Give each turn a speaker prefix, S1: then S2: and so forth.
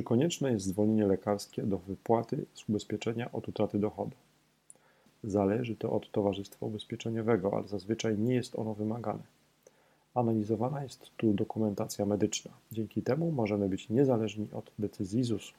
S1: Czy konieczne jest zwolnienie lekarskie do wypłaty z ubezpieczenia od utraty dochodu? Zależy to od towarzystwa ubezpieczeniowego, ale zazwyczaj nie jest ono wymagane. Analizowana jest tu dokumentacja medyczna. Dzięki temu możemy być niezależni od decyzji ZUS-u.